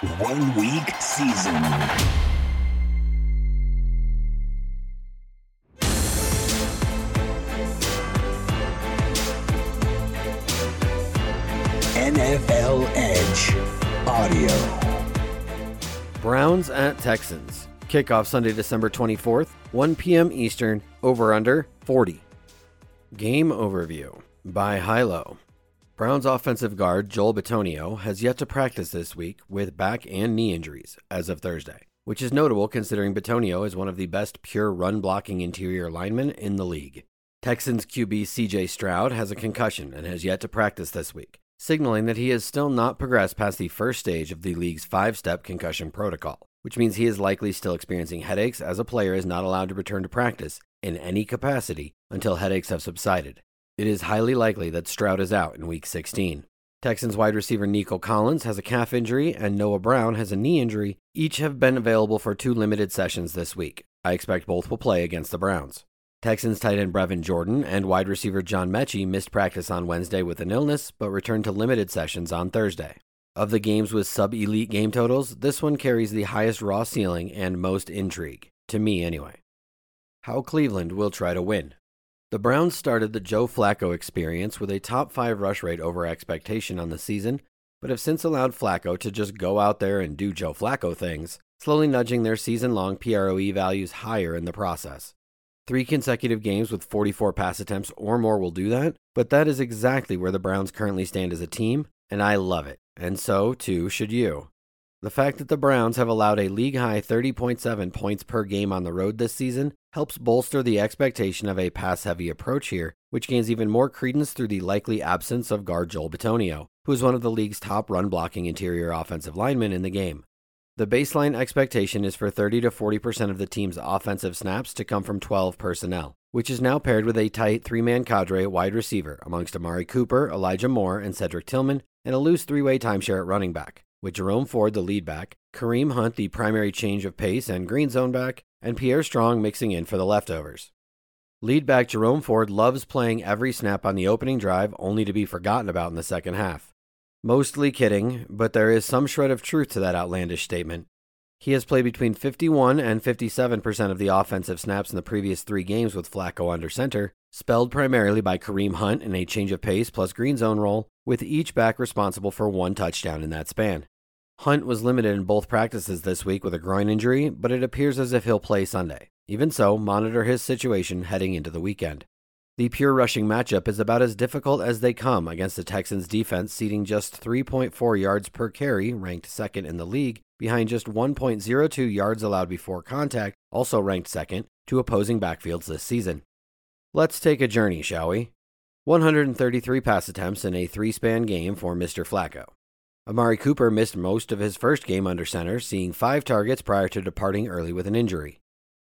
One week season. NFL Edge Audio. Browns at Texans. Kickoff Sunday, December 24th, 1 p.m. Eastern, over under 40. Game overview by Hilo. Browns offensive guard Joel Bitonio has yet to practice this week with back and knee injuries as of Thursday, which is notable considering Bitonio is one of the best pure run blocking interior linemen in the league. Texans QB CJ Stroud has a concussion and has yet to practice this week, signaling that he has still not progressed past the first stage of the league's five step concussion protocol, which means he is likely still experiencing headaches as a player is not allowed to return to practice in any capacity until headaches have subsided. It is highly likely that Stroud is out in Week 16. Texans wide receiver Nico Collins has a calf injury and Noah Brown has a knee injury. Each have been available for two limited sessions this week. I expect both will play against the Browns. Texans tight end Brevin Jordan and wide receiver John Metchie missed practice on Wednesday with an illness, but returned to limited sessions on Thursday. Of the games with sub elite game totals, this one carries the highest raw ceiling and most intrigue, to me anyway. How Cleveland will try to win. The Browns started the Joe Flacco experience with a top five rush rate over expectation on the season, but have since allowed Flacco to just go out there and do Joe Flacco things, slowly nudging their season long PROE values higher in the process. Three consecutive games with 44 pass attempts or more will do that, but that is exactly where the Browns currently stand as a team, and I love it, and so too should you. The fact that the Browns have allowed a league high 30.7 points per game on the road this season helps bolster the expectation of a pass heavy approach here, which gains even more credence through the likely absence of guard Joel Bitonio, who is one of the league's top run blocking interior offensive linemen in the game. The baseline expectation is for 30 to 40% of the team's offensive snaps to come from 12 personnel, which is now paired with a tight three man cadre wide receiver amongst Amari Cooper, Elijah Moore, and Cedric Tillman, and a loose three way timeshare at running back, with Jerome Ford the lead back, Kareem Hunt the primary change of pace and green zone back, and Pierre Strong mixing in for the leftovers. Lead back Jerome Ford loves playing every snap on the opening drive only to be forgotten about in the second half. Mostly kidding, but there is some shred of truth to that outlandish statement. He has played between 51 and 57% of the offensive snaps in the previous three games with Flacco under center, spelled primarily by Kareem Hunt in a change of pace plus green zone role, with each back responsible for one touchdown in that span. Hunt was limited in both practices this week with a groin injury, but it appears as if he'll play Sunday. Even so, monitor his situation heading into the weekend. The pure rushing matchup is about as difficult as they come against the Texans defense, ceding just 3.4 yards per carry, ranked second in the league, behind just 1.02 yards allowed before contact, also ranked second, to opposing backfields this season. Let's take a journey, shall we? 133 pass attempts in a three span game for Mr. Flacco. Amari Cooper missed most of his first game under center, seeing five targets prior to departing early with an injury.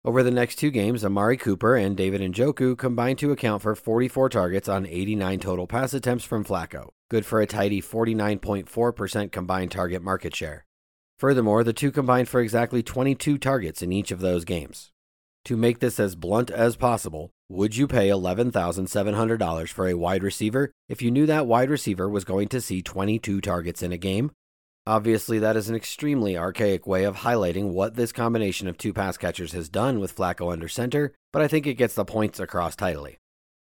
Over the next two games, Amari Cooper and David Njoku combined to account for 44 targets on 89 total pass attempts from Flacco, good for a tidy 49.4% combined target market share. Furthermore, the two combined for exactly 22 targets in each of those games. To make this as blunt as possible, would you pay $11,700 for a wide receiver if you knew that wide receiver was going to see 22 targets in a game? Obviously, that is an extremely archaic way of highlighting what this combination of two pass catchers has done with Flacco under center, but I think it gets the points across tidily.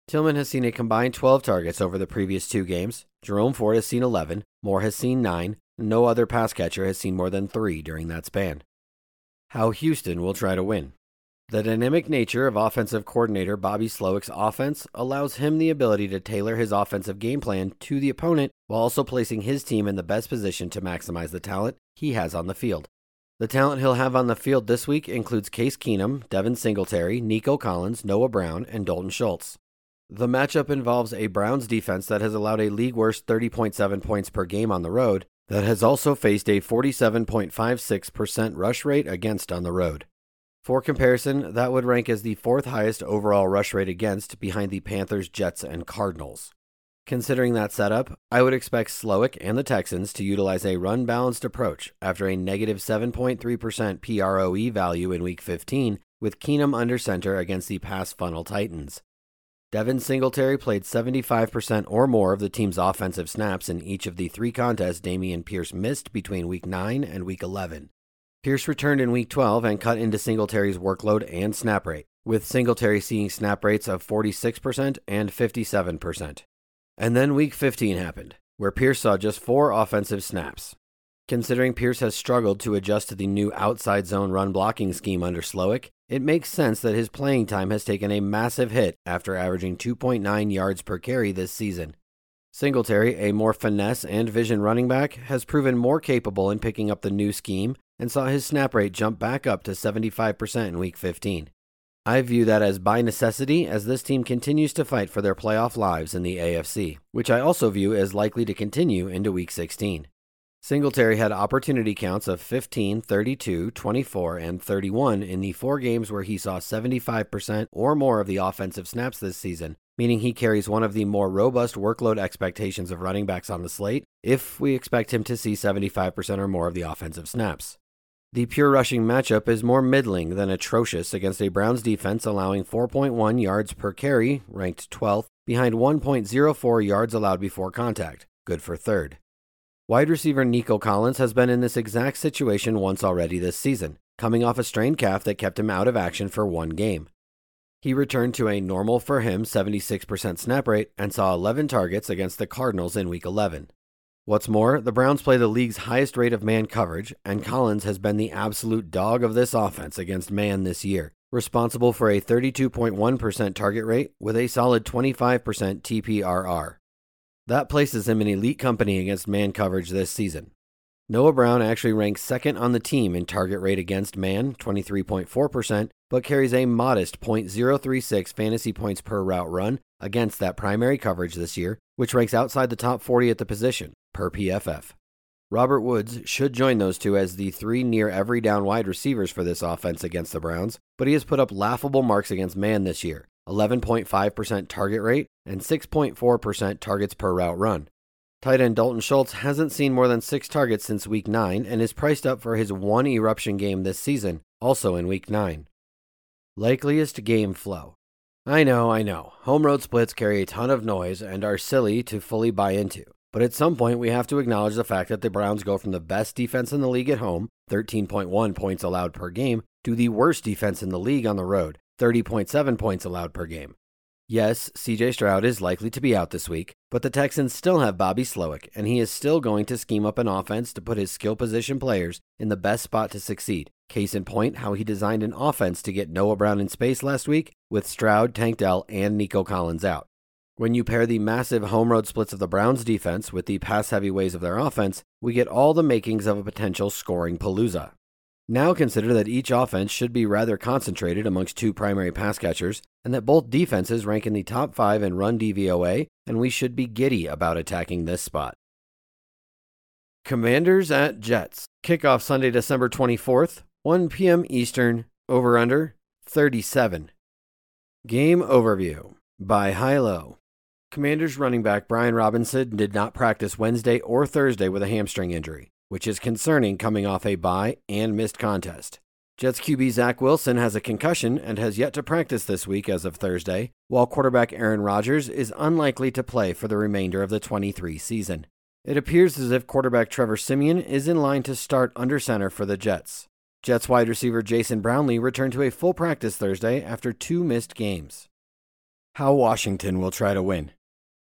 Tillman has seen a combined 12 targets over the previous two games. Jerome Ford has seen 11, Moore has seen 9, and no other pass catcher has seen more than 3 during that span. How Houston will try to win. The dynamic nature of offensive coordinator Bobby Slowik's offense allows him the ability to tailor his offensive game plan to the opponent while also placing his team in the best position to maximize the talent he has on the field. The talent he'll have on the field this week includes Case Keenum, Devin Singletary, Nico Collins, Noah Brown, and Dalton Schultz. The matchup involves a Browns defense that has allowed a league worst 30.7 points per game on the road, that has also faced a 47.56% rush rate against on the road. For comparison, that would rank as the fourth highest overall rush rate against behind the Panthers, Jets, and Cardinals. Considering that setup, I would expect Slowik and the Texans to utilize a run balanced approach after a negative 7.3% PROE value in Week 15 with Keenum under center against the pass funnel Titans. Devin Singletary played 75% or more of the team's offensive snaps in each of the three contests Dameon Pierce missed between week 9 and week 11. Pierce returned in week 12 and cut into Singletary's workload and snap rate, with Singletary seeing snap rates of 46% and 57%. And then week 15 happened, where Pierce saw just four offensive snaps. Considering Pierce has struggled to adjust to the new outside zone run blocking scheme under Slowik, it makes sense that his playing time has taken a massive hit after averaging 2.9 yards per carry this season. Singletary, a more finesse and vision running back, has proven more capable in picking up the new scheme and saw his snap rate jump back up to 75% in week 15. I view that as by necessity as this team continues to fight for their playoff lives in the AFC, which I also view as likely to continue into week 16. Singletary had opportunity counts of 15, 32, 24, and 31 in the four games where he saw 75% or more of the offensive snaps this season, meaning he carries one of the more robust workload expectations of running backs on the slate if we expect him to see 75% or more of the offensive snaps. The pure rushing matchup is more middling than atrocious against a Browns defense allowing 4.1 yards per carry, ranked 12th, behind 1.04 yards allowed before contact, good for third. Wide receiver Nico Collins has been in this exact situation once already this season, coming off a strained calf that kept him out of action for one game. He returned to a normal for him 76% snap rate and saw 11 targets against the Cardinals in Week 11. What's more, the Browns play the league's highest rate of man coverage, and Collins has been the absolute dog of this offense against man this year, responsible for a 32.1% target rate with a solid 25% TPRR. That places him in elite company against man coverage this season. Noah Brown actually ranks second on the team in target rate against man, 23.4%, but carries a modest .036 fantasy points per route run against that primary coverage this year, which ranks outside the top 40 at the position, per PFF. Robert Woods should join those two as the three near every down wide receivers for this offense against the Browns, but he has put up laughable marks against man this year, 11.5% target rate, and 6.4% targets per route run. Tight end Dalton Schultz hasn't seen more than six targets since week 9 and is priced up for his one eruption game this season, also in week 9. Likeliest game flow. I know, I know. Home road splits carry a ton of noise and are silly to fully buy into. But at some point, we have to acknowledge the fact that the Browns go from the best defense in the league at home, 13.1 points allowed per game, to the worst defense in the league on the road, 30.7 points allowed per game. Yes, CJ Stroud is likely to be out this week, but the Texans still have Bobby Slowik, and he is still going to scheme up an offense to put his skill position players in the best spot to succeed. Case in point, how he designed an offense to get Noah Brown in space last week with Stroud, Tank Dell, and Nico Collins out. When you pair the massive home road splits of the Browns defense with the pass heavy ways of their offense, we get all the makings of a potential scoring palooza. Now consider that each offense should be rather concentrated amongst two primary pass catchers, and that both defenses rank in the top five in run DVOA, and we should be giddy about attacking this spot. Commanders at Jets. Kickoff Sunday, December 24th, 1 p.m. Eastern, over under 37. Game overview by Hilo. Commanders running back Brian Robinson did not practice Wednesday or Thursday with a hamstring injury which is concerning coming off a bye and missed contest. Jets QB Zach Wilson has a concussion and has yet to practice this week as of Thursday, while quarterback Aaron Rodgers is unlikely to play for the remainder of the 23 season. It appears as if quarterback Trevor Siemian is in line to start under center for the Jets. Jets wide receiver Jason Brownlee returned to a full practice Thursday after two missed games. How Washington will try to win.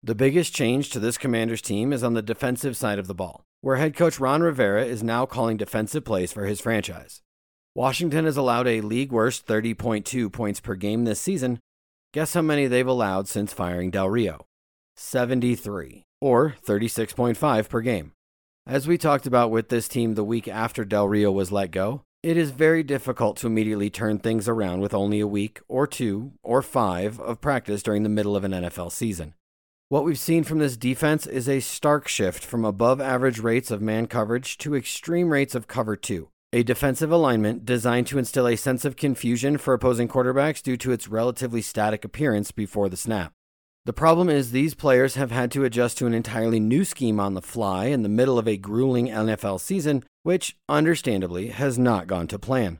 The biggest change to this Commanders team is on the defensive side of the ball where head coach Ron Rivera is now calling defensive plays for his franchise. Washington has allowed a league worst 30.2 points per game this season. Guess how many they've allowed since firing Del Rio? 73, or 36.5 per game. As we talked about with this team the week after Del Rio was let go, it is very difficult to immediately turn things around with only a week or two or five of practice during the middle of an NFL season. What we've seen from this defense is a stark shift from above average rates of man coverage to extreme rates of cover two, a defensive alignment designed to instill a sense of confusion for opposing quarterbacks due to its relatively static appearance before the snap. The problem is these players have had to adjust to an entirely new scheme on the fly in the middle of a grueling NFL season, which, understandably, has not gone to plan.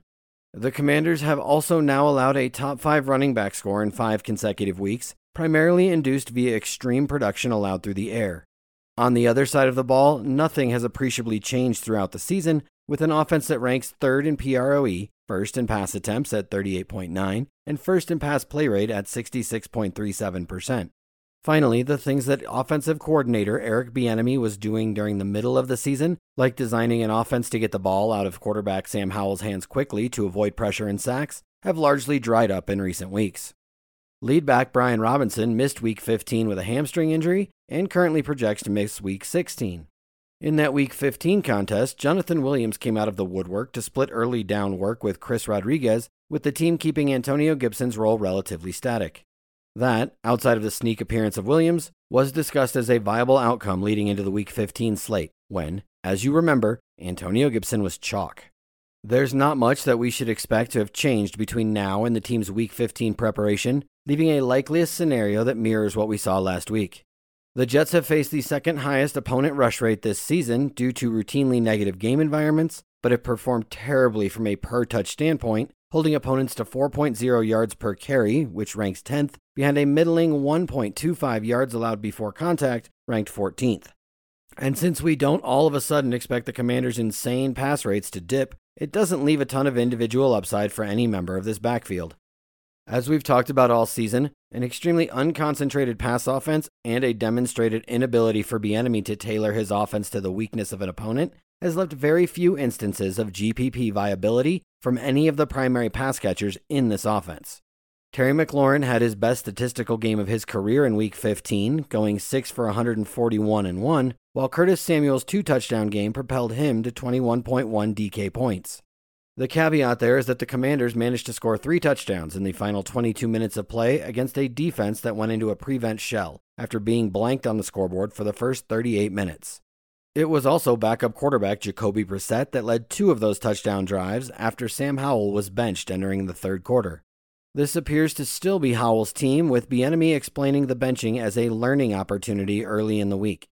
The Commanders have also now allowed a top five running back score in five consecutive weeks, primarily induced via extreme production allowed through the air. On the other side of the ball, nothing has appreciably changed throughout the season, with an offense that ranks third in PROE, first in pass attempts at 38.9, and first in pass play rate at 66.37%. Finally, the things that offensive coordinator Eric Bieniemy was doing during the middle of the season, like designing an offense to get the ball out of quarterback Sam Howell's hands quickly to avoid pressure and sacks, have largely dried up in recent weeks. Lead back Brian Robinson missed week 15 with a hamstring injury and currently projects to miss week 16. In that week 15 contest, Jonathan Williams came out of the woodwork to split early down work with Chris Rodriguez, with the team keeping Antonio Gibson's role relatively static. That, outside of the sneak appearance of Williams, was discussed as a viable outcome leading into the Week 15 slate, when, as you remember, Antonio Gibson was chalk. There's not much that we should expect to have changed between now and the team's Week 15 preparation, leaving a likeliest scenario that mirrors what we saw last week. The Jets have faced the second highest opponent rush rate this season due to routinely negative game environments, but have performed terribly from a per touch standpoint, holding opponents to 4.0 yards per carry, which ranks 10th, behind a middling 1.25 yards allowed before contact, ranked 14th. And since we don't all of a sudden expect the Commanders' insane pass rates to dip, it doesn't leave a ton of individual upside for any member of this backfield. As we've talked about all season, an extremely unconcentrated pass offense and a demonstrated inability for Bieniemy to tailor his offense to the weakness of an opponent has left very few instances of GPP viability from any of the primary pass catchers in this offense. Terry McLaurin had his best statistical game of his career in week 15, going 6 for 141 and 1, while Curtis Samuel's two touchdown game propelled him to 21.1 DK points. The caveat there is that the Commanders managed to score three touchdowns in the final 22 minutes of play against a defense that went into a prevent shell after being blanked on the scoreboard for the first 38 minutes. It was also backup quarterback Jacoby Brissett that led two of those touchdown drives after Sam Howell was benched entering the third quarter. This appears to still be Howell's team, with Bieniemy explaining the benching as a learning opportunity early in the week.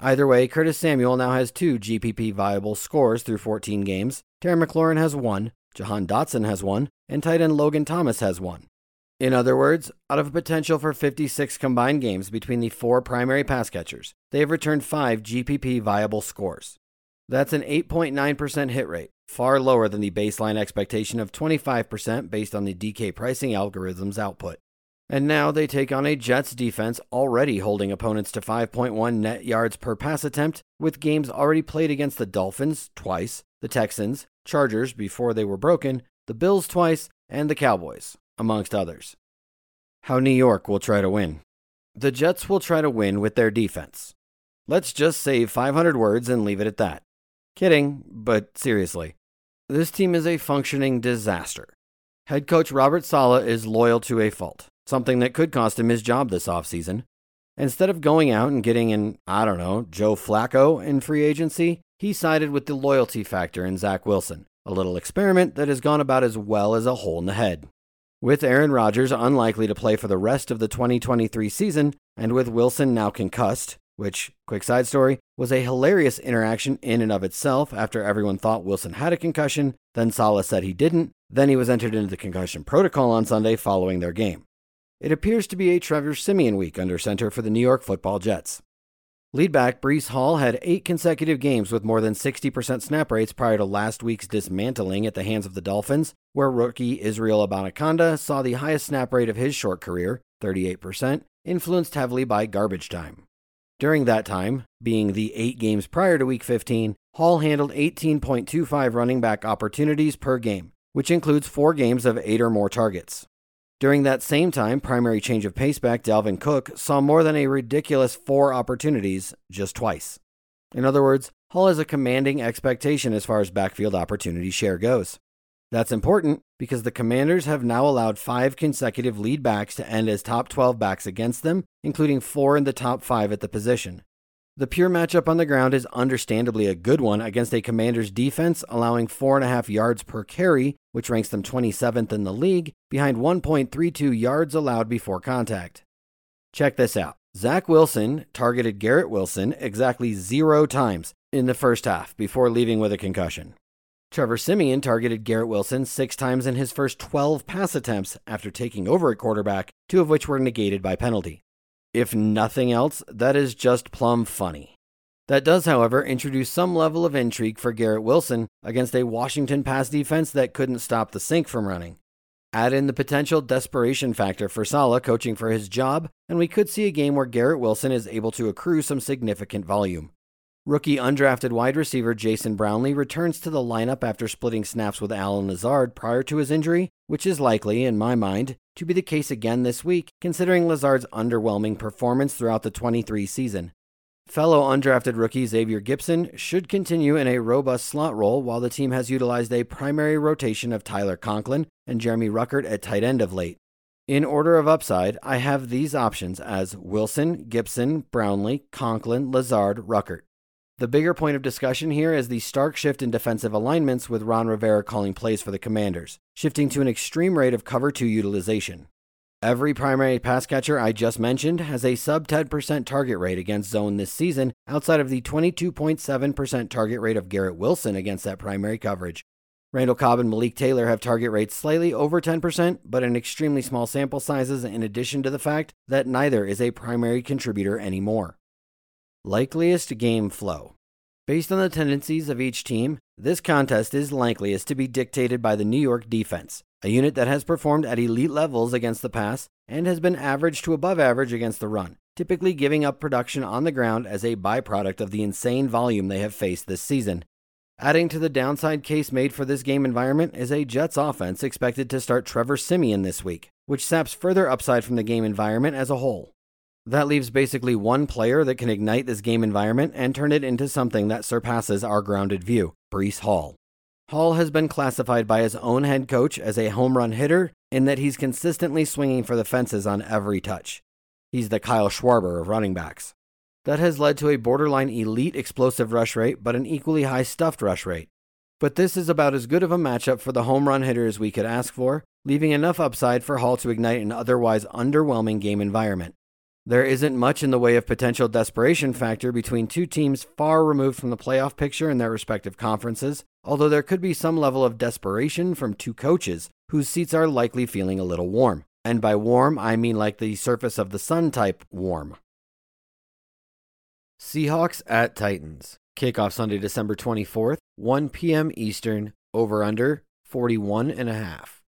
Either way, Curtis Samuel now has two GPP viable scores through 14 games. Terry McLaurin has one, Jahan Dotson has one, and tight end Logan Thomas has one. In other words, out of a potential for 56 combined games between the four primary pass catchers, they have returned five GPP viable scores. That's an 8.9% hit rate, far lower than the baseline expectation of 25% based on the DK pricing algorithm's output. And now they take on a Jets defense already holding opponents to 5.1 net yards per pass attempt, with games already played against the Dolphins twice, the Texans, Chargers before they were broken, the Bills twice, and the Cowboys, amongst others. How New York will try to win. The Jets will try to win with their defense. Let's just save 500 words and leave it at that. Kidding, but seriously. This team is a functioning disaster. Head coach Robert Saleh is loyal to a fault, something that could cost him his job this offseason. Instead of going out and getting an, I don't know, Joe Flacco in free agency, he sided with the loyalty factor in Zach Wilson, a little experiment that has gone about as well as a hole in the head. With Aaron Rodgers unlikely to play for the rest of the 2023 season, and with Wilson now concussed, which, quick side story, was a hilarious interaction in and of itself after everyone thought Wilson had a concussion, then Saleh said he didn't, then he was entered into the concussion protocol on Sunday following their game. It appears to be a Trevor Siemian week under center for the New York football Jets. Leadback Breece Hall had eight consecutive games with more than 60% snap rates prior to last week's dismantling at the hands of the Dolphins, where rookie Israel Abanikanda saw the highest snap rate of his short career, 38%, influenced heavily by garbage time. During that time, being the eight games prior to Week 15, Hall handled 18.25 running back opportunities per game, which includes four games of eight or more targets. During that same time, primary change of pace back Dalvin Cook saw more than a ridiculous four opportunities just twice. In other words, Hall has a commanding expectation as far as backfield opportunity share goes. That's important because the Commanders have now allowed five consecutive lead backs to end as top 12 backs against them, including four in the top five at the position. The pure matchup on the ground is understandably a good one against a Commanders defense, allowing 4.5 yards per carry, which ranks them 27th in the league, behind 1.32 yards allowed before contact. Check this out Zach Wilson targeted Garrett Wilson exactly zero times in the first half before leaving with a concussion. Trevor Siemian targeted Garrett Wilson six times in his first 12 pass attempts after taking over at quarterback, two of which were negated by penalty. If nothing else, that is just plumb funny. That does, however, introduce some level of intrigue for Garrett Wilson against a Washington pass defense that couldn't stop the sink from running. Add in the potential desperation factor for Saleh coaching for his job, and we could see a game where Garrett Wilson is able to accrue some significant volume. Rookie undrafted wide receiver Jason Brownlee returns to the lineup after splitting snaps with Allen Lazard prior to his injury, which is likely, in my mind, to be the case again this week, considering Lazard's underwhelming performance throughout the 23 season. Fellow undrafted rookie Xavier Gipson should continue in a robust slot role while the team has utilized a primary rotation of Tyler Conklin and Jeremy Ruckert at tight end of late. In order of upside, I have these options as Wilson, Gipson, Brownlee, Conklin, Lazard, Ruckert. The bigger point of discussion here is the stark shift in defensive alignments with Ron Rivera calling plays for the Commanders, shifting to an extreme rate of cover 2 utilization. Every primary pass catcher I just mentioned has a sub 10% target rate against zone this season, outside of the 22.7% target rate of Garrett Wilson against that primary coverage. Randall Cobb and Malik Taylor have target rates slightly over 10%, but in extremely small sample sizes, in addition to the fact that neither is a primary contributor anymore. Likeliest game flow. Based on the tendencies of each team, this contest is likeliest to be dictated by the New York defense, a unit that has performed at elite levels against the pass and has been average to above average against the run, typically giving up production on the ground as a byproduct of the insane volume they have faced this season. Adding to the downside case made for this game environment is a Jets offense expected to start Trevor Siemian this week, which saps further upside from the game environment as a whole. That leaves basically one player that can ignite this game environment and turn it into something that surpasses our grounded view Breece Hall. Hall has been classified by his own head coach as a home run hitter in that he's consistently swinging for the fences on every touch. He's the Kyle Schwarber of running backs. That has led to a borderline elite explosive rush rate, but an equally high stuffed rush rate. But this is about as good of a matchup for the home run hitter as we could ask for, leaving enough upside for Hall to ignite an otherwise underwhelming game environment. There isn't much in the way of potential desperation factor between two teams far removed from the playoff picture in their respective conferences, although there could be some level of desperation from two coaches whose seats are likely feeling a little warm. And by warm, I mean like the surface of the sun type warm. Seahawks at Titans. Kickoff Sunday, December 24th, 1 p.m. Eastern, over under 41 and a half.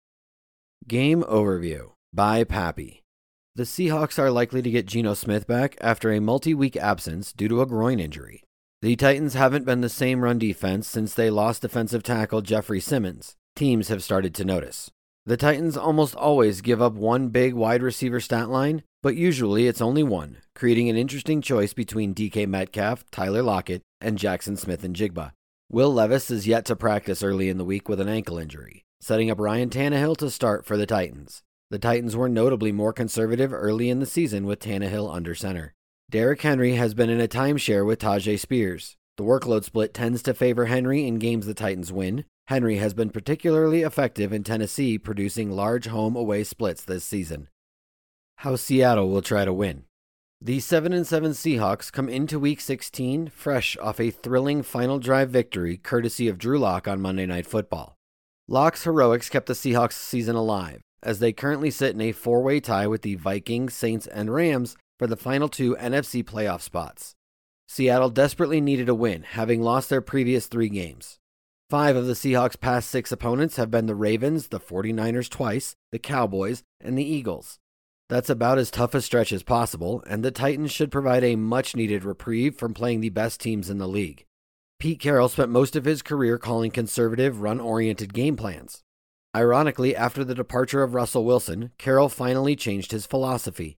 Game overview by Pappy. The Seahawks are likely to get Geno Smith back after a multi week absence due to a groin injury. The Titans haven't been the same run defense since they lost defensive tackle Jeffrey Simmons. Teams have started to notice. The Titans almost always give up one big wide receiver stat line, but usually it's only one, creating an interesting choice between DK Metcalf, Tyler Lockett, and Jaxon Smith-Njigba. Will Levis is yet to practice early in the week with an ankle injury, setting up Ryan Tannehill to start for the Titans. The Titans were notably more conservative early in the season with Tannehill under center. Derrick Henry has been in a timeshare with Tyjae Spears. The workload split tends to favor Henry in games the Titans win. Henry has been particularly effective in Tennessee, producing large home away splits this season. How Seattle will try to win. The 7 and 7 Seahawks come into week 16 fresh off a thrilling final drive victory courtesy of Drew Lock on Monday Night Football. Lock's heroics kept the Seahawks season alive as they currently sit in a four-way tie with the Vikings, Saints, and Rams for the final two NFC playoff spots. Seattle desperately needed a win, having lost their previous three games. Five of the Seahawks' past six opponents have been the Ravens, the 49ers twice, the Cowboys, and the Eagles. That's about as tough a stretch as possible, and the Titans should provide a much needed reprieve from playing the best teams in the league. Pete Carroll spent most of his career calling conservative, run oriented game plans. Ironically, after the departure of Russell Wilson, Carroll finally changed his philosophy.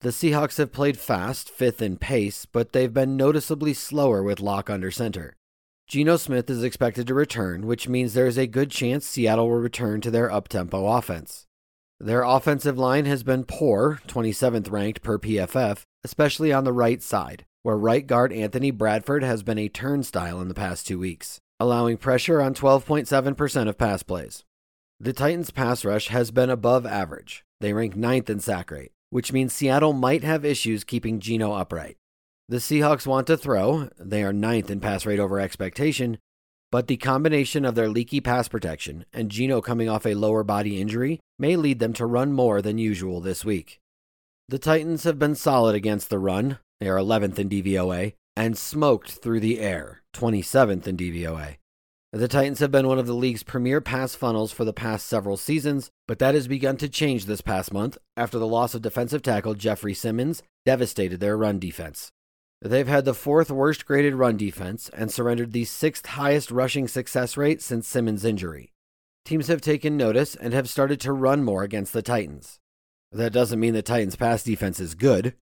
The Seahawks have played fast, fifth in pace, but they've been noticeably slower with Lock under center. Geno Smith is expected to return, which means there is a good chance Seattle will return to their up-tempo offense. Their offensive line has been poor, 27th ranked per PFF, especially on the right side, where right guard Anthony Bradford has been a turnstile in the past two weeks, allowing pressure on 12.7% of pass plays. The Titans' pass rush has been above average. They rank ninth in sack rate which means Seattle might have issues keeping Geno upright. The Seahawks want to throw, they are ninth in pass rate over expectation, but the combination of their leaky pass protection and Geno coming off a lower body injury may lead them to run more than usual this week. The Titans have been solid against the run, they are 11th in DVOA, and smoked through the air, 27th in DVOA. The Titans have been one of the league's premier pass funnels for the past several seasons, but that has begun to change this past month after the loss of defensive tackle Jeffrey Simmons devastated their run defense. They've had the fourth worst graded run defense and surrendered the sixth highest rushing success rate since Simmons' injury. Teams have taken notice and have started to run more against the Titans. That doesn't mean the Titans' pass defense is good.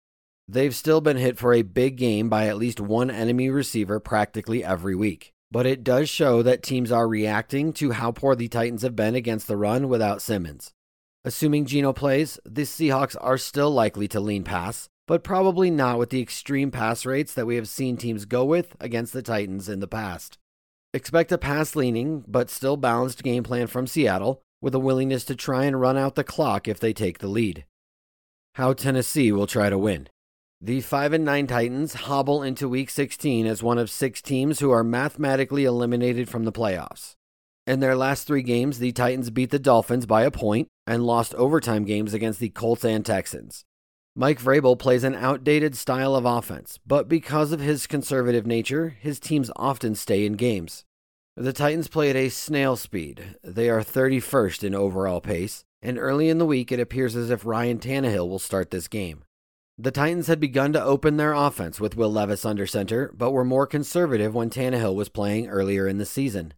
They've still been hit for a big game by at least one enemy receiver practically every week but it does show that teams are reacting to how poor the Titans have been against the run without Simmons. Assuming Geno plays, the Seahawks are still likely to lean pass, but probably not with the extreme pass rates that we have seen teams go with against the Titans in the past. Expect a pass leaning, but still balanced game plan from Seattle, with a willingness to try and run out the clock if they take the lead. How Tennessee will try to win. The 5 and 9 Titans hobble into week 16 as one of 6 teams who are mathematically eliminated from the playoffs. In their last 3 games, the Titans beat the Dolphins by a point and lost overtime games against the Colts and Texans. Mike Vrabel plays an outdated style of offense, but because of his conservative nature, his teams often stay in games. The Titans play at a snail speed. They are 31st in overall pace, and early in the week it appears as if Ryan Tannehill will start this game. The Titans had begun to open their offense with Will Levis under center, but were more conservative when Tannehill was playing earlier in the season.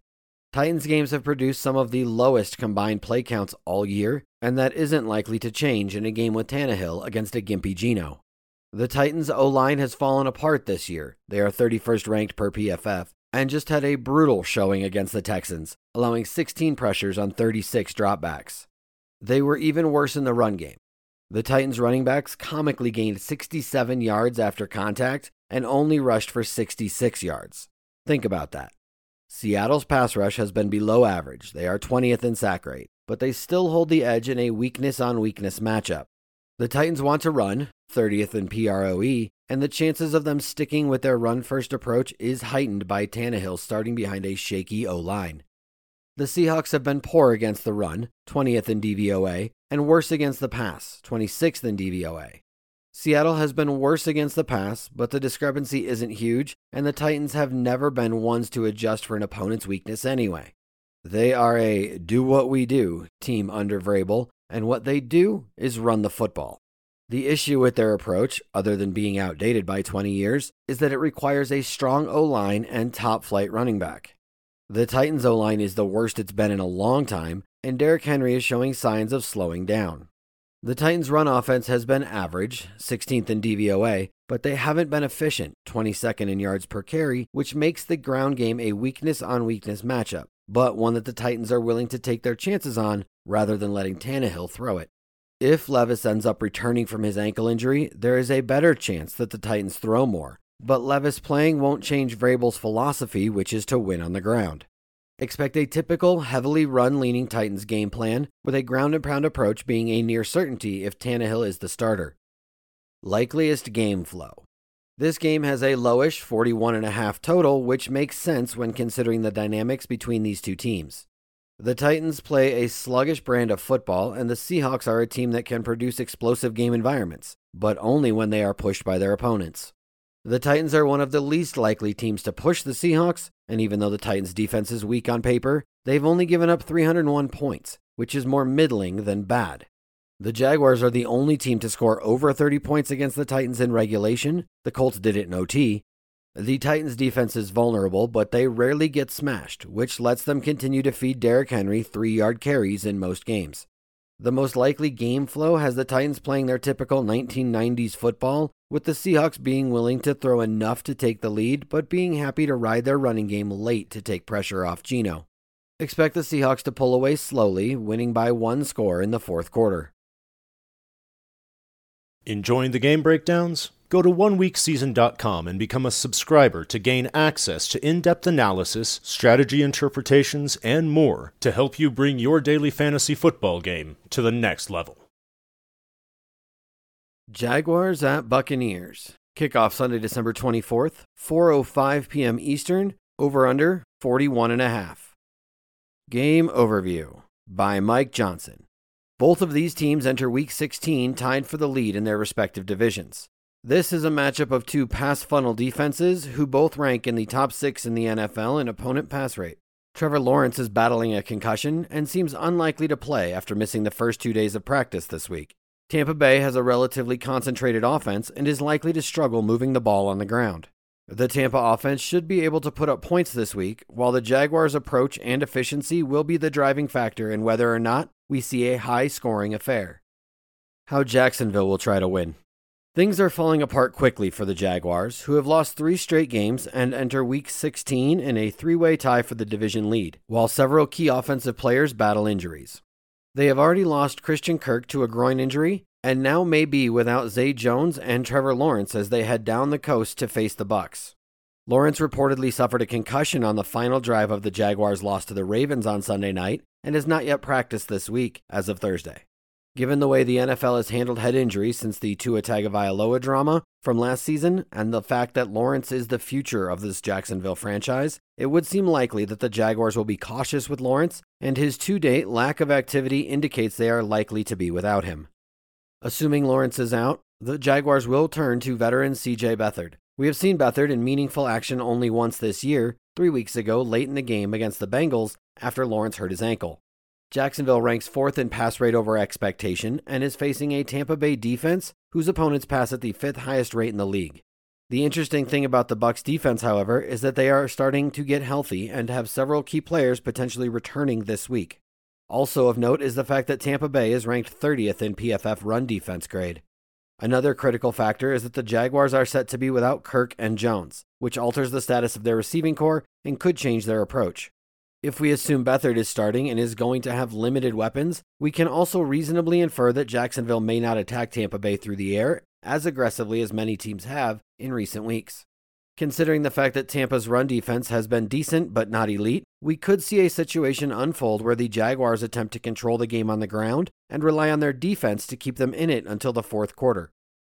Titans games have produced some of the lowest combined play counts all year, and that isn't likely to change in a game with Tannehill against a gimpy Geno. The Titans' O line has fallen apart this year. They are 31st ranked per PFF and just had a brutal showing against the Texans, allowing 16 pressures on 36 dropbacks. They were even worse in the run game. The Titans running backs comically gained 67 yards after contact and only rushed for 66 yards. Think about that. Seattle's pass rush has been below average. They are 20th in sack rate, but they still hold the edge in a weakness on weakness matchup. The Titans want to run, 30th in PROE, and the chances of them sticking with their run first approach is heightened by Tannehill starting behind a shaky O line. The Seahawks have been poor against the run, 20th in DVOA, and worse against the pass, 26th in DVOA. Seattle has been worse against the pass, but the discrepancy isn't huge, and the Titans have never been ones to adjust for an opponent's weakness anyway. They are a do what we do team under Vrabel, and what they do is run the football. The issue with their approach, other than being outdated by 20 years, is that it requires a strong O line and top flight running back. The Titans' O line is the worst it's been in a long time, and Derrick Henry is showing signs of slowing down. The Titans' run offense has been average, 16th in DVOA, but they haven't been efficient, 22nd in yards per carry, which makes the ground game a weakness on weakness matchup, but one that the Titans are willing to take their chances on rather than letting Tannehill throw it. If Levis ends up returning from his ankle injury, there is a better chance that the Titans throw more, but Levis playing won't change Vrabel's philosophy, which is to win on the ground. Expect a typical, heavily run leaning Titans game plan, with a ground and pound approach being a near certainty if Tannehill is the starter. Likeliest game flow. This game has a lowish 41.5 total, which makes sense when considering the dynamics between these two teams. The Titans play a sluggish brand of football, and the Seahawks are a team that can produce explosive game environments, but only when they are pushed by their opponents. The Titans are one of the least likely teams to push the Seahawks, and even though the Titans' defense is weak on paper, they've only given up 301 points, which is more middling than bad. The Jaguars are the only team to score over 30 points against the Titans in regulation. The Colts did it in OT. The Titans' defense is vulnerable, but they rarely get smashed, which lets them continue to feed Derrick Henry three yard carries in most games. The most likely game flow has the Titans playing their typical 1990s football, with the Seahawks being willing to throw enough to take the lead, but being happy to ride their running game late to take pressure off Geno. Expect the Seahawks to pull away slowly, winning by one score in the fourth quarter. Enjoying the game breakdowns? Go to oneweekseason.com and become a subscriber to gain access to in depth analysis, strategy interpretations, and more to help you bring your daily fantasy football game to the next level. Jaguars at Buccaneers. Kickoff Sunday, December 24th, 4:05 p.m. Eastern, Over under 41 and a half. Game overview by Mike Johnson. Both of these teams enter week 16 tied for the lead in their respective divisions. This is a matchup of two pass funnel defenses who both rank in the top 6 in the NFL in opponent pass rate. Trevor Lawrence is battling a concussion and seems unlikely to play after missing the first 2 days of practice this week. Tampa Bay has a relatively concentrated offense and is likely to struggle moving the ball on the ground. The Tampa offense should be able to put up points this week, while the Jaguars' approach and efficiency will be the driving factor in whether or not we see a high scoring affair. How Jacksonville will try to win. Things are falling apart quickly for the Jaguars, who have lost three straight games and enter Week 16 in a three way tie for the division lead, while several key offensive players battle injuries. They have already lost Christian Kirk to a groin injury and now may be without Zay Jones and Trevor Lawrence as they head down the coast to face the Bucks. Lawrence reportedly suffered a concussion on the final drive of the Jaguars' loss to the Ravens on Sunday night and has not yet practiced this week as of Thursday. Given the way the NFL has handled head injuries since the Tua Tagovailoa drama from last season and the fact that Lawrence is the future of this Jacksonville franchise, it would seem likely that the Jaguars will be cautious with Lawrence, and his to-date lack of activity indicates they are likely to be without him. Assuming Lawrence is out, the Jaguars will turn to veteran CJ Beathard. We have seen Beathard in meaningful action only once this year, three weeks ago late in the game against the Bengals after Lawrence hurt his ankle. Jacksonville ranks fourth in pass rate over expectation and is facing a Tampa Bay defense whose opponents pass at the fifth highest rate in the league. The interesting thing about the Bucks defense, however, is that they are starting to get healthy and have several key players potentially returning this week. Also of note is the fact that Tampa Bay is ranked 30th in PFF run defense grade. Another critical factor is that the Jaguars are set to be without Kirk and Jones, which alters the status of their receiving core and could change their approach. If we assume Beathard is starting and is going to have limited weapons, we can also reasonably infer that Jacksonville may not attack Tampa Bay through the air as aggressively as many teams have in recent weeks. Considering the fact that Tampa's run defense has been decent but not elite, we could see a situation unfold where the Jaguars attempt to control the game on the ground and rely on their defense to keep them in it until the fourth quarter.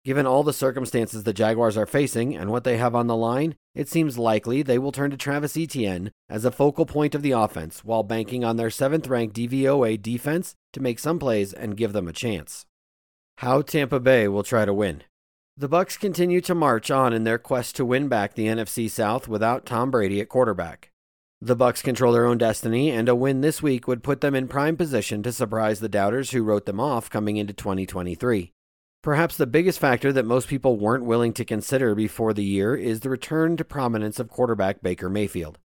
Given all the circumstances the Jaguars are facing and what they have on the line, it seems likely they will turn to Travis Etienne as a focal point of the offense while banking on their 7th ranked DVOA defense to make some plays and give them a chance. How Tampa Bay will try to win. The Bucks continue to march on in their quest to win back the NFC South without Tom Brady at quarterback. The Bucks control their own destiny, and a win this week would put them in prime position to surprise the doubters who wrote them off coming into 2023. Perhaps the biggest factor that most people weren't willing to consider before the year is the return to prominence of quarterback Baker Mayfield.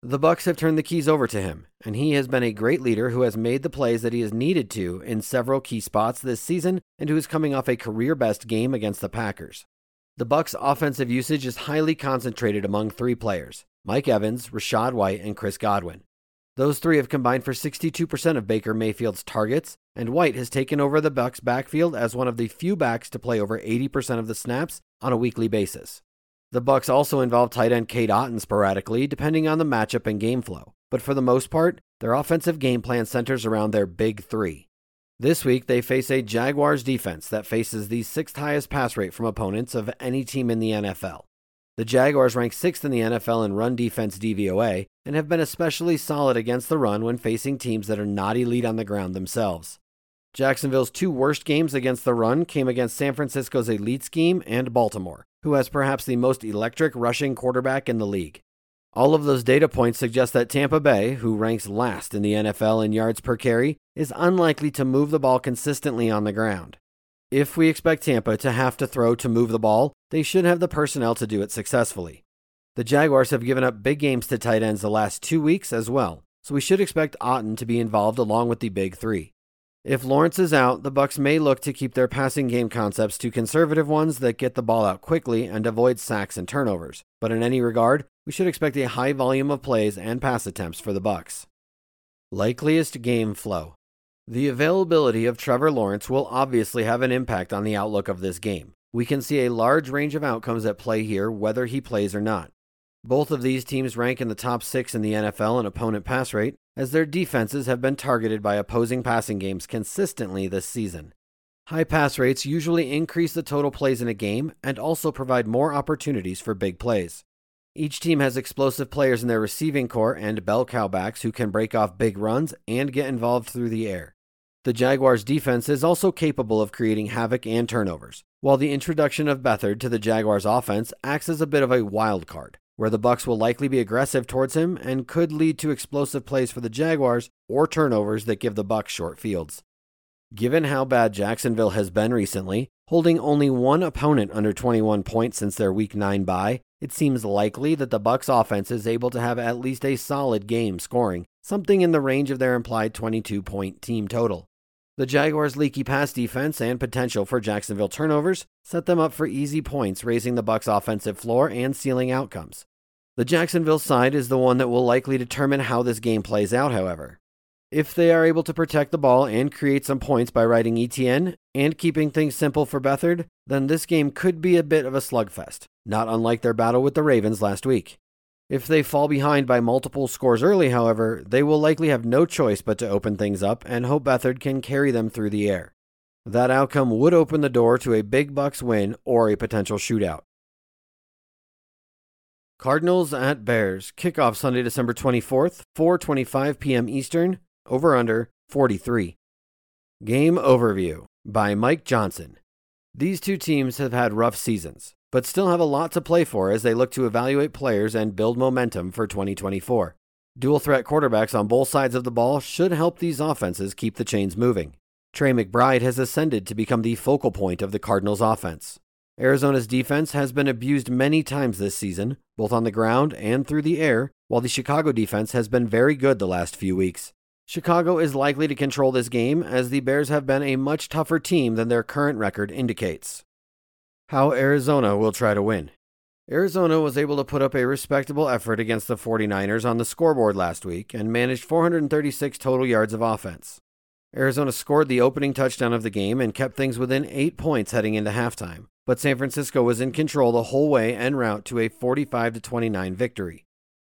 The Bucks have turned the keys over to him, and he has been a great leader who has made the plays that he has needed to in several key spots this season and who is coming off a career-best game against the Packers. The Bucks' offensive usage is highly concentrated among three players: Mike Evans, Rachaad White, and Chris Godwin. Those three have combined for 62% of Baker Mayfield's targets, and White has taken over the Bucks' backfield as one of the few backs to play over 80% of the snaps on a weekly basis. The Bucks also involve tight end Cade Otton sporadically, depending on the matchup and game flow. But for the most part, their offensive game plan centers around their big three. This week, they face a Jaguars defense that faces the sixth highest pass rate from opponents of any team in the NFL. The Jaguars rank sixth in the NFL in run defense DVOA and have been especially solid against the run when facing teams that are not elite on the ground themselves. Jacksonville's two worst games against the run came against San Francisco's elite scheme and Baltimore, who has perhaps the most electric rushing quarterback in the league. All of those data points suggest that Tampa Bay, who ranks last in the NFL in yards per carry, is unlikely to move the ball consistently on the ground. If we expect Tampa to have to throw to move the ball, they should have the personnel to do it successfully. The Jaguars have given up big games to tight ends the last two weeks as well, so we should expect Otton to be involved along with the big three. If Lawrence is out, the Bucks may look to keep their passing game concepts to conservative ones that get the ball out quickly and avoid sacks and turnovers. But in any regard, we should expect a high volume of plays and pass attempts for the Bucks. Likeliest game flow. The availability of Trevor Lawrence will obviously have an impact on the outlook of this game. We can see a large range of outcomes at play here whether he plays or not. Both of these teams rank in the top 6 in the NFL in opponent pass rate, as their defenses have been targeted by opposing passing games consistently this season. High pass rates usually increase the total plays in a game and also provide more opportunities for big plays. Each team has explosive players in their receiving core and bell cow backs who can break off big runs and get involved through the air. The Jaguars' defense is also capable of creating havoc and turnovers, while the introduction of Beathard to the Jaguars' offense acts as a bit of a wild card, where the Bucks will likely be aggressive towards him and could lead to explosive plays for the Jaguars or turnovers that give the Bucks short fields. Given how bad Jacksonville has been recently, holding only one opponent under 21 points since their week 9 bye, it seems likely that the Bucks offense is able to have at least a solid game scoring, something in the range of their implied 22 point team total. The Jaguars' leaky pass defense and potential for Jacksonville turnovers set them up for easy points, raising the Bucs' offensive floor and ceiling outcomes. The Jacksonville side is the one that will likely determine how this game plays out, however. If they are able to protect the ball and create some points by riding ETN and keeping things simple for Beathard, then this game could be a bit of a slugfest, not unlike their battle with the Ravens last week. If they fall behind by multiple scores early, however, they will likely have no choice but to open things up and hope Beathard can carry them through the air. That outcome would open the door to a big Bucs win or a potential shootout. Cardinals at Bears. Kickoff Sunday, December 24th, 4:25 p.m. Eastern. Over under 43. Game overview by Mike Johnson. These two teams have had rough seasons but still have a lot to play for as they look to evaluate players and build momentum for 2024. Dual threat quarterbacks on both sides of the ball should help these offenses keep the chains moving. Trey McBride has ascended to become the focal point of the Cardinals' offense. Arizona's defense has been abused many times this season, both on the ground and through the air, while the Chicago defense has been very good the last few weeks. Chicago is likely to control this game as the Bears have been a much tougher team than their current record indicates. How Arizona will try to win. Arizona was able to put up a respectable effort against the 49ers on the scoreboard last week and managed 436 total yards of offense. Arizona scored the opening touchdown of the game and kept things within eight points heading into halftime, but San Francisco was in control the whole way en route to a 45 29 victory.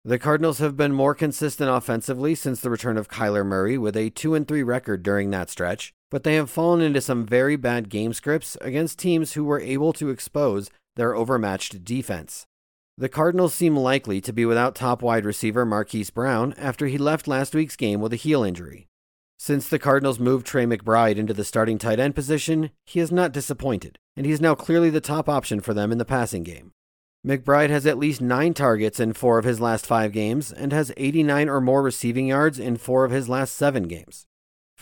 The Cardinals have been more consistent offensively since the return of Kyler Murray with a 2 3 record during that stretch, but they have fallen into some very bad game scripts against teams who were able to expose their overmatched defense. The Cardinals seem likely to be without top wide receiver Marquise Brown after he left last week's game with a heel injury. Since the Cardinals moved Trey McBride into the starting tight end position, he has not disappointed, and he is now clearly the top option for them in the passing game. McBride has at least nine targets in four of his last five games and has 89 or more receiving yards in four of his last seven games.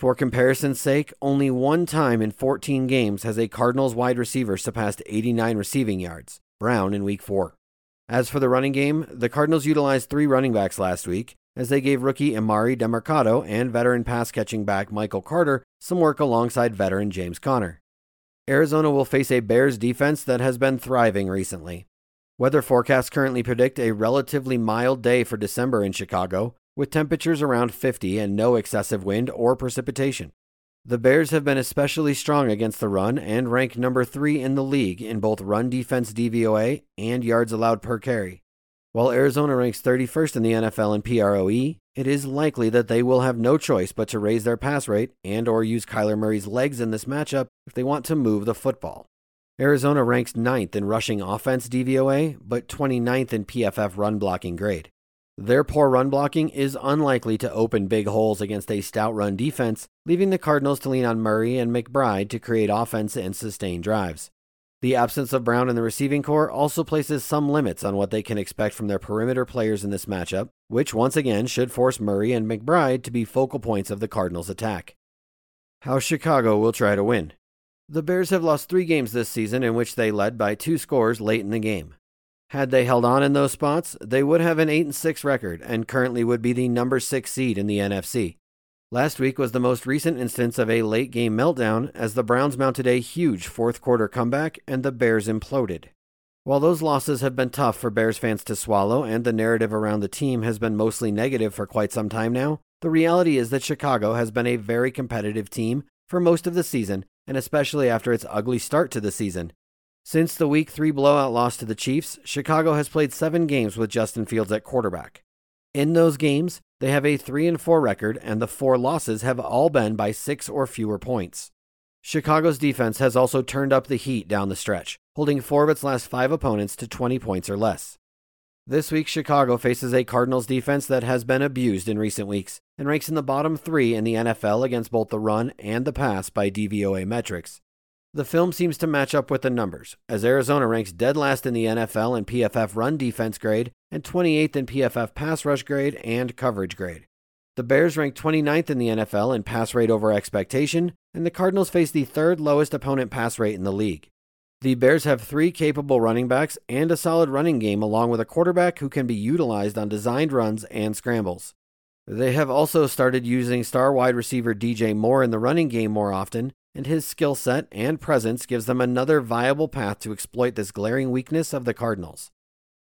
For comparison's sake, only one time in 14 games has a Cardinals wide receiver surpassed 89 receiving yards, Brown in week 4. As for the running game, the Cardinals utilized three running backs last week, as they gave rookie Emari Demercado and veteran pass catching back Michael Carter some work alongside veteran James Conner. Arizona will face a Bears defense that has been thriving recently. Weather forecasts currently predict a relatively mild day for December in Chicago, with temperatures around 50 and no excessive wind or precipitation. The Bears have been especially strong against the run and rank number 3 in the league in both run defense DVOA and yards allowed per carry. While Arizona ranks 31st in the NFL in PROE, it is likely that they will have no choice but to raise their pass rate and or use Kyler Murray's legs in this matchup if they want to move the football. Arizona ranks 9th in rushing offense DVOA, but 29th in PFF run blocking grade. Their poor run blocking is unlikely to open big holes against a stout run defense, leaving the Cardinals to lean on Murray and McBride to create offense and sustain drives. The absence of Brown in the receiving corps also places some limits on what they can expect from their perimeter players in this matchup, which once again should force Murray and McBride to be focal points of the Cardinals' attack. How Chicago will try to win. The Bears have lost three games this season in which they led by two scores late in the game. Had they held on in those spots, they would have an 8 and 6 record and currently would be the number 6 seed in the NFC. Last week was the most recent instance of a late game meltdown as the Browns mounted a huge fourth quarter comeback and the Bears imploded. While those losses have been tough for Bears fans to swallow and the narrative around the team has been mostly negative for quite some time now, the reality is that Chicago has been a very competitive team for most of the season and especially after its ugly start to the season. Since the Week 3 blowout loss to the Chiefs, Chicago has played seven games with Justin Fields at quarterback. In those games, they have a 3 and 4 record, and the four losses have all been by six or fewer points. Chicago's defense has also turned up the heat down the stretch, holding four of its last five opponents to 20 points or less. This week, Chicago faces a Cardinals defense that has been abused in recent weeks and ranks in the bottom three in the NFL against both the run and the pass by DVOA metrics. The film seems to match up with the numbers, as Arizona ranks dead last in the NFL in PFF run defense grade and 28th in PFF pass rush grade and coverage grade. The Bears rank 29th in the NFL in pass rate over expectation, and the Cardinals face the third lowest opponent pass rate in the league. The Bears have three capable running backs and a solid running game, along with a quarterback who can be utilized on designed runs and scrambles. They have also started using star wide receiver DJ Moore in the running game more often, and his skill set and presence gives them another viable path to exploit this glaring weakness of the Cardinals.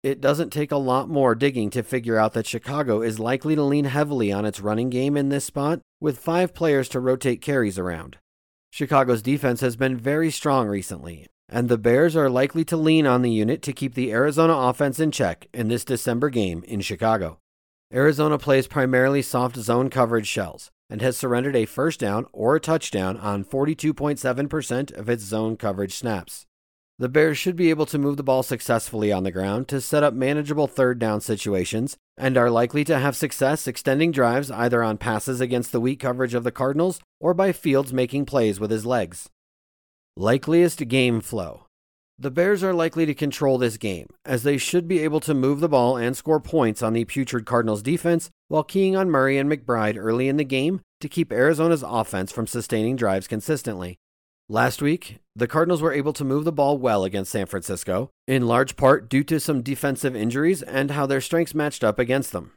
It doesn't take a lot more digging to figure out that Chicago is likely to lean heavily on its running game in this spot, with five players to rotate carries around. Chicago's defense has been very strong recently, and the Bears are likely to lean on the unit to keep the Arizona offense in check in this December game in Chicago. Arizona plays primarily soft zone coverage shells and has surrendered a first down or a touchdown on 42.7% of its zone coverage snaps. The Bears should be able to move the ball successfully on the ground to set up manageable third down situations and are likely to have success extending drives either on passes against the weak coverage of the Cardinals or by Fields making plays with his legs. Likeliest game flow. The Bears are likely to control this game, as they should be able to move the ball and score points on the putrid Cardinals defense while keying on Murray and McBride early in the game to keep Arizona's offense from sustaining drives consistently. Last week, the Cardinals were able to move the ball well against San Francisco, in large part due to some defensive injuries and how their strengths matched up against them.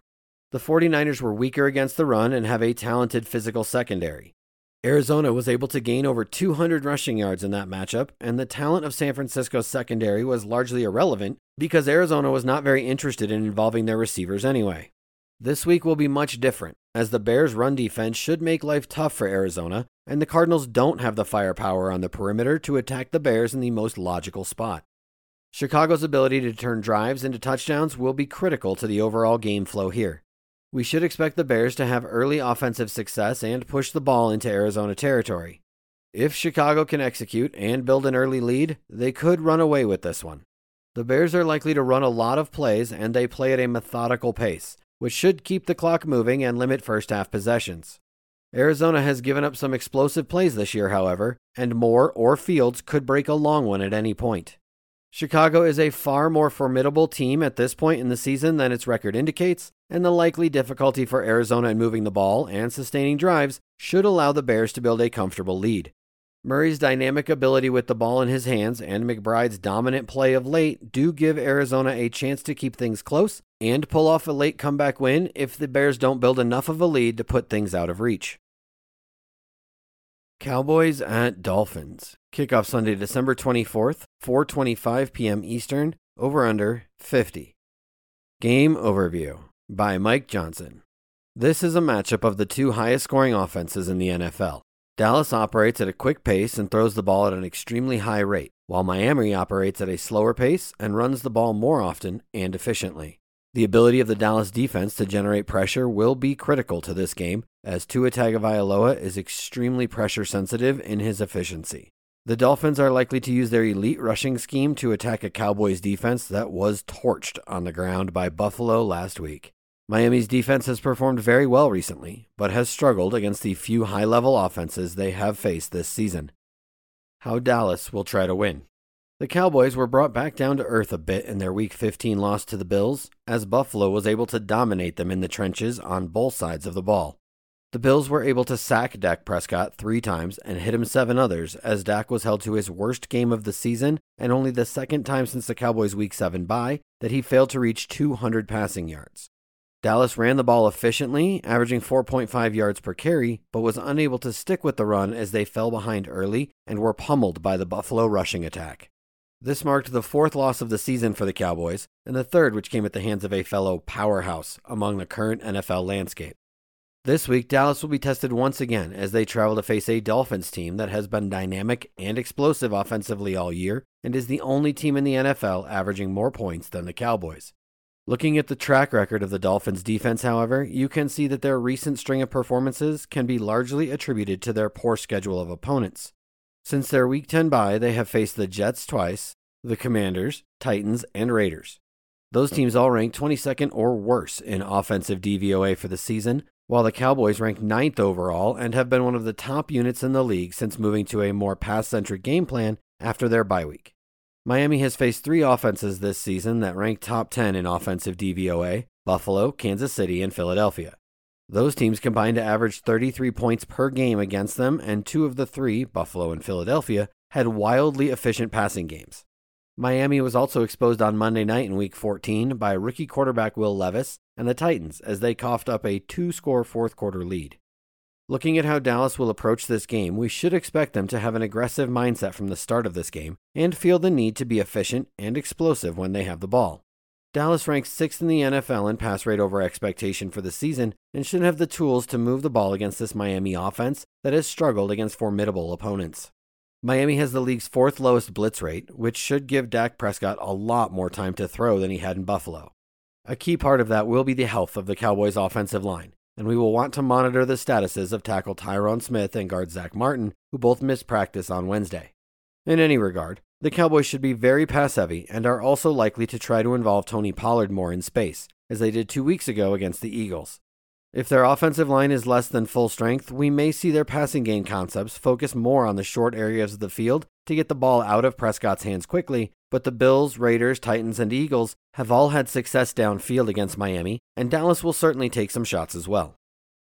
The 49ers were weaker against the run and have a talented physical secondary. Arizona was able to gain over 200 rushing yards in that matchup, and the talent of San Francisco's secondary was largely irrelevant because Arizona was not very interested in involving their receivers anyway. This week will be much different, as the Bears' run defense should make life tough for Arizona, and the Cardinals don't have the firepower on the perimeter to attack the Bears in the most logical spot. Chicago's ability to turn drives into touchdowns will be critical to the overall game flow here. We should expect the Bears to have early offensive success and push the ball into Arizona territory. If Chicago can execute and build an early lead, they could run away with this one. The Bears are likely to run a lot of plays and they play at a methodical pace, which should keep the clock moving and limit first half possessions. Arizona has given up some explosive plays this year, however, and Moore or Fields could break a long one at any point. Chicago is a far more formidable team at this point in the season than its record indicates, and the likely difficulty for Arizona in moving the ball and sustaining drives should allow the Bears to build a comfortable lead. Murray's dynamic ability with the ball in his hands and McBride's dominant play of late do give Arizona a chance to keep things close and pull off a late comeback win if the Bears don't build enough of a lead to put things out of reach. Cowboys at Dolphins. Kickoff Sunday, December 24th, 4:25 p.m. Eastern, over under 50. Game overview by Mike Johnson. This is a matchup of the two highest scoring offenses in the NFL. Dallas operates at a quick pace and throws the ball at an extremely high rate, while Miami operates at a slower pace and runs the ball more often and efficiently. The ability of the Dallas defense to generate pressure will be critical to this game, as Tua Tagovailoa is extremely pressure sensitive in his efficiency. The Dolphins are likely to use their elite rushing scheme to attack a Cowboys defense that was torched on the ground by Buffalo last week. Miami's defense has performed very well recently, but has struggled against the few high level offenses they have faced this season. How Dallas will try to win. The Cowboys were brought back down to earth a bit in their Week 15 loss to the Bills, as Buffalo was able to dominate them in the trenches on both sides of the ball. The Bills were able to sack Dak Prescott three times and hit him seven others, as Dak was held to his worst game of the season and only the second time since the Cowboys' Week 7 bye that he failed to reach 200 passing yards. Dallas ran the ball efficiently, averaging 4.5 yards per carry, but was unable to stick with the run as they fell behind early and were pummeled by the Buffalo rushing attack. This marked the fourth loss of the season for the Cowboys, and the third which came at the hands of a fellow powerhouse among the current NFL landscape. This week, Dallas will be tested once again as they travel to face a Dolphins team that has been dynamic and explosive offensively all year and is the only team in the NFL averaging more points than the Cowboys. Looking at the track record of the Dolphins defense, however, you can see that their recent string of performances can be largely attributed to their poor schedule of opponents. Since their Week 10 bye, they have faced the Jets twice, the Commanders, Titans, and Raiders. Those teams all rank 22nd or worse in offensive DVOA for the season, while the Cowboys rank ninth overall and have been one of the top units in the league since moving to a more pass centric game plan after their bye week. Miami has faced three offenses this season that rank top 10 in offensive DVOA Buffalo, Kansas City, and Philadelphia. Those teams combined to average 33 points per game against them, and two of the three, Buffalo and Philadelphia, had wildly efficient passing games. Miami was also exposed on Monday night in Week 14 by rookie quarterback Will Levis and the Titans as they coughed up a two score fourth quarter lead. Looking at how Dallas will approach this game, we should expect them to have an aggressive mindset from the start of this game and feel the need to be efficient and explosive when they have the ball. Dallas ranks sixth in the NFL in pass rate over expectation for the season and should have the tools to move the ball against this Miami offense that has struggled against formidable opponents. Miami has the league's fourth lowest blitz rate, which should give Dak Prescott a lot more time to throw than he had in Buffalo. A key part of that will be the health of the Cowboys' offensive line, and we will want to monitor the statuses of tackle Tyron Smith and guard Zack Martin, who both missed practice on Wednesday. In any regard, the Cowboys should be very pass heavy and are also likely to try to involve Tony Pollard more in space, as they did two weeks ago against the Eagles. If their offensive line is less than full strength, we may see their passing game concepts focus more on the short areas of the field to get the ball out of Prescott's hands quickly, but the Bills, Raiders, Titans, and Eagles have all had success downfield against Miami, and Dallas will certainly take some shots as well.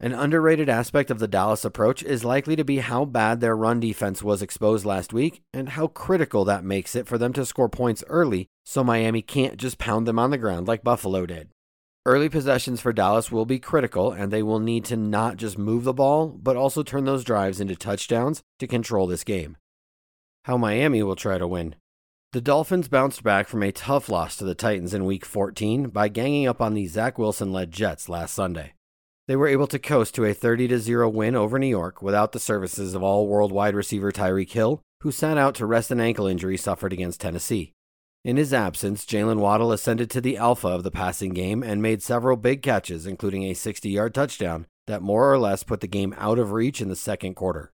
An underrated aspect of the Dallas approach is likely to be how bad their run defense was exposed last week and how critical that makes it for them to score points early so Miami can't just pound them on the ground like Buffalo did. Early possessions for Dallas will be critical, and they will need to not just move the ball, but also turn those drives into touchdowns to control this game. How Miami will try to win. The Dolphins bounced back from a tough loss to the Titans in Week 14 by ganging up on the Zach Wilson led Jets last Sunday. They were able to coast to a 30 0 win over New York without the services of all world wide receiver Tyreek Hill, who sat out to rest an ankle injury suffered against Tennessee. In his absence, Jaylen Waddle ascended to the alpha of the passing game and made several big catches, including a 60 yard touchdown that more or less put the game out of reach in the second quarter.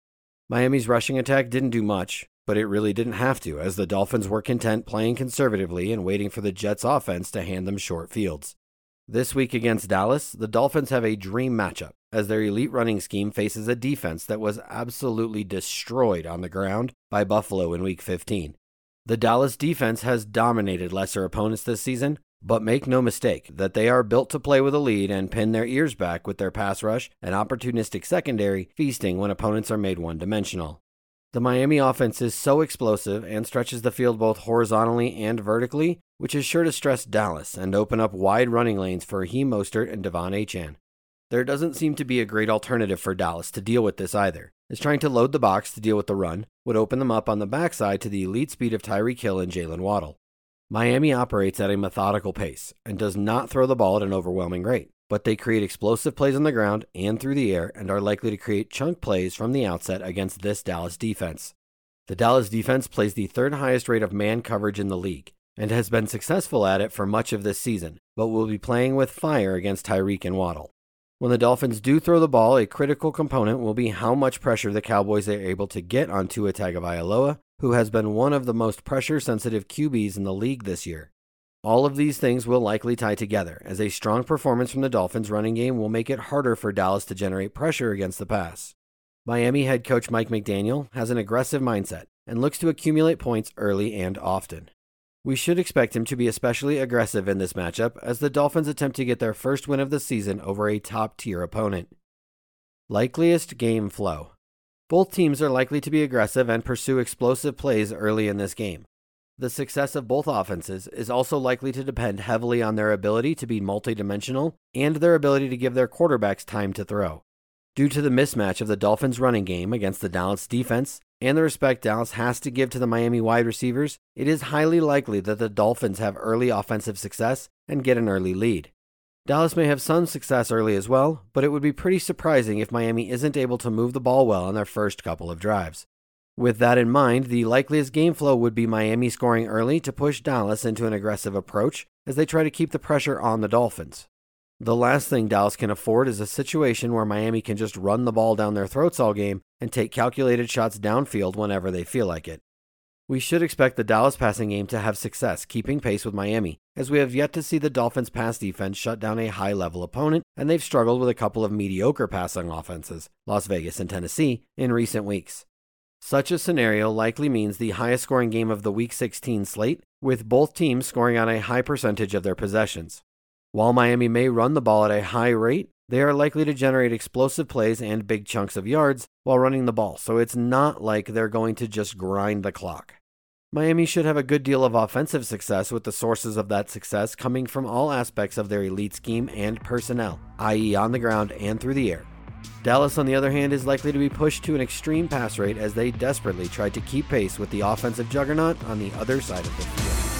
Miami's rushing attack didn't do much, but it really didn't have to, as the Dolphins were content playing conservatively and waiting for the Jets' offense to hand them short fields. This week against Dallas, the Dolphins have a dream matchup, as their elite running scheme faces a defense that was absolutely destroyed on the ground by Buffalo in Week 15. The Dallas defense has dominated lesser opponents this season, but make no mistake that they are built to play with a lead and pin their ears back with their pass rush and opportunistic secondary, feasting when opponents are made one dimensional. The Miami offense is so explosive and stretches the field both horizontally and vertically, which is sure to stress Dallas and open up wide running lanes for Raheem Mostert and De'Von Achane. There doesn't seem to be a great alternative for Dallas to deal with this either, as trying to load the box to deal with the run would open them up on the backside to the elite speed of Tyreek Hill and Jaylen Waddle. Miami operates at a methodical pace and does not throw the ball at an overwhelming rate, but they create explosive plays on the ground and through the air and are likely to create chunk plays from the outset against this Dallas defense. The Dallas defense plays the third highest rate of man coverage in the league and has been successful at it for much of this season, but will be playing with fire against Tyreek and Waddle. When the Dolphins do throw the ball, a critical component will be how much pressure the Cowboys are able to get on Tua Tagovailoa, who has been one of the most pressure-sensitive QBs in the league this year. All of these things will likely tie together, as a strong performance from the Dolphins running game will make it harder for Dallas to generate pressure against the pass. Miami head coach Mike McDaniel has an aggressive mindset and looks to accumulate points early and often. We should expect him to be especially aggressive in this matchup as the Dolphins attempt to get their first win of the season over a top tier opponent. Likeliest game flow. Both teams are likely to be aggressive and pursue explosive plays early in this game. The success of both offenses is also likely to depend heavily on their ability to be multidimensional and their ability to give their quarterbacks time to throw. Due to the mismatch of the Dolphins' running game against the Dallas defense and the respect Dallas has to give to the Miami wide receivers, it is highly likely that the Dolphins have early offensive success and get an early lead. Dallas may have some success early as well, but it would be pretty surprising if Miami isn't able to move the ball well on their first couple of drives. With that in mind, the likeliest game flow would be Miami scoring early to push Dallas into an aggressive approach as they try to keep the pressure on the Dolphins. The last thing Dallas can afford is a situation where Miami can just run the ball down their throats all game and take calculated shots downfield whenever they feel like it. We should expect the Dallas passing game to have success keeping pace with Miami, as we have yet to see the Dolphins' pass defense shut down a high level opponent, and they've struggled with a couple of mediocre passing offenses, Las Vegas and Tennessee, in recent weeks. Such a scenario likely means the highest scoring game of the Week 16 slate, with both teams scoring on a high percentage of their possessions. While Miami may run the ball at a high rate, they are likely to generate explosive plays and big chunks of yards while running the ball, so it's not like they're going to just grind the clock. Miami should have a good deal of offensive success with the sources of that success coming from all aspects of their elite scheme and personnel, i.e., on the ground and through the air. Dallas, on the other hand, is likely to be pushed to an extreme pass rate as they desperately try to keep pace with the offensive juggernaut on the other side of the field.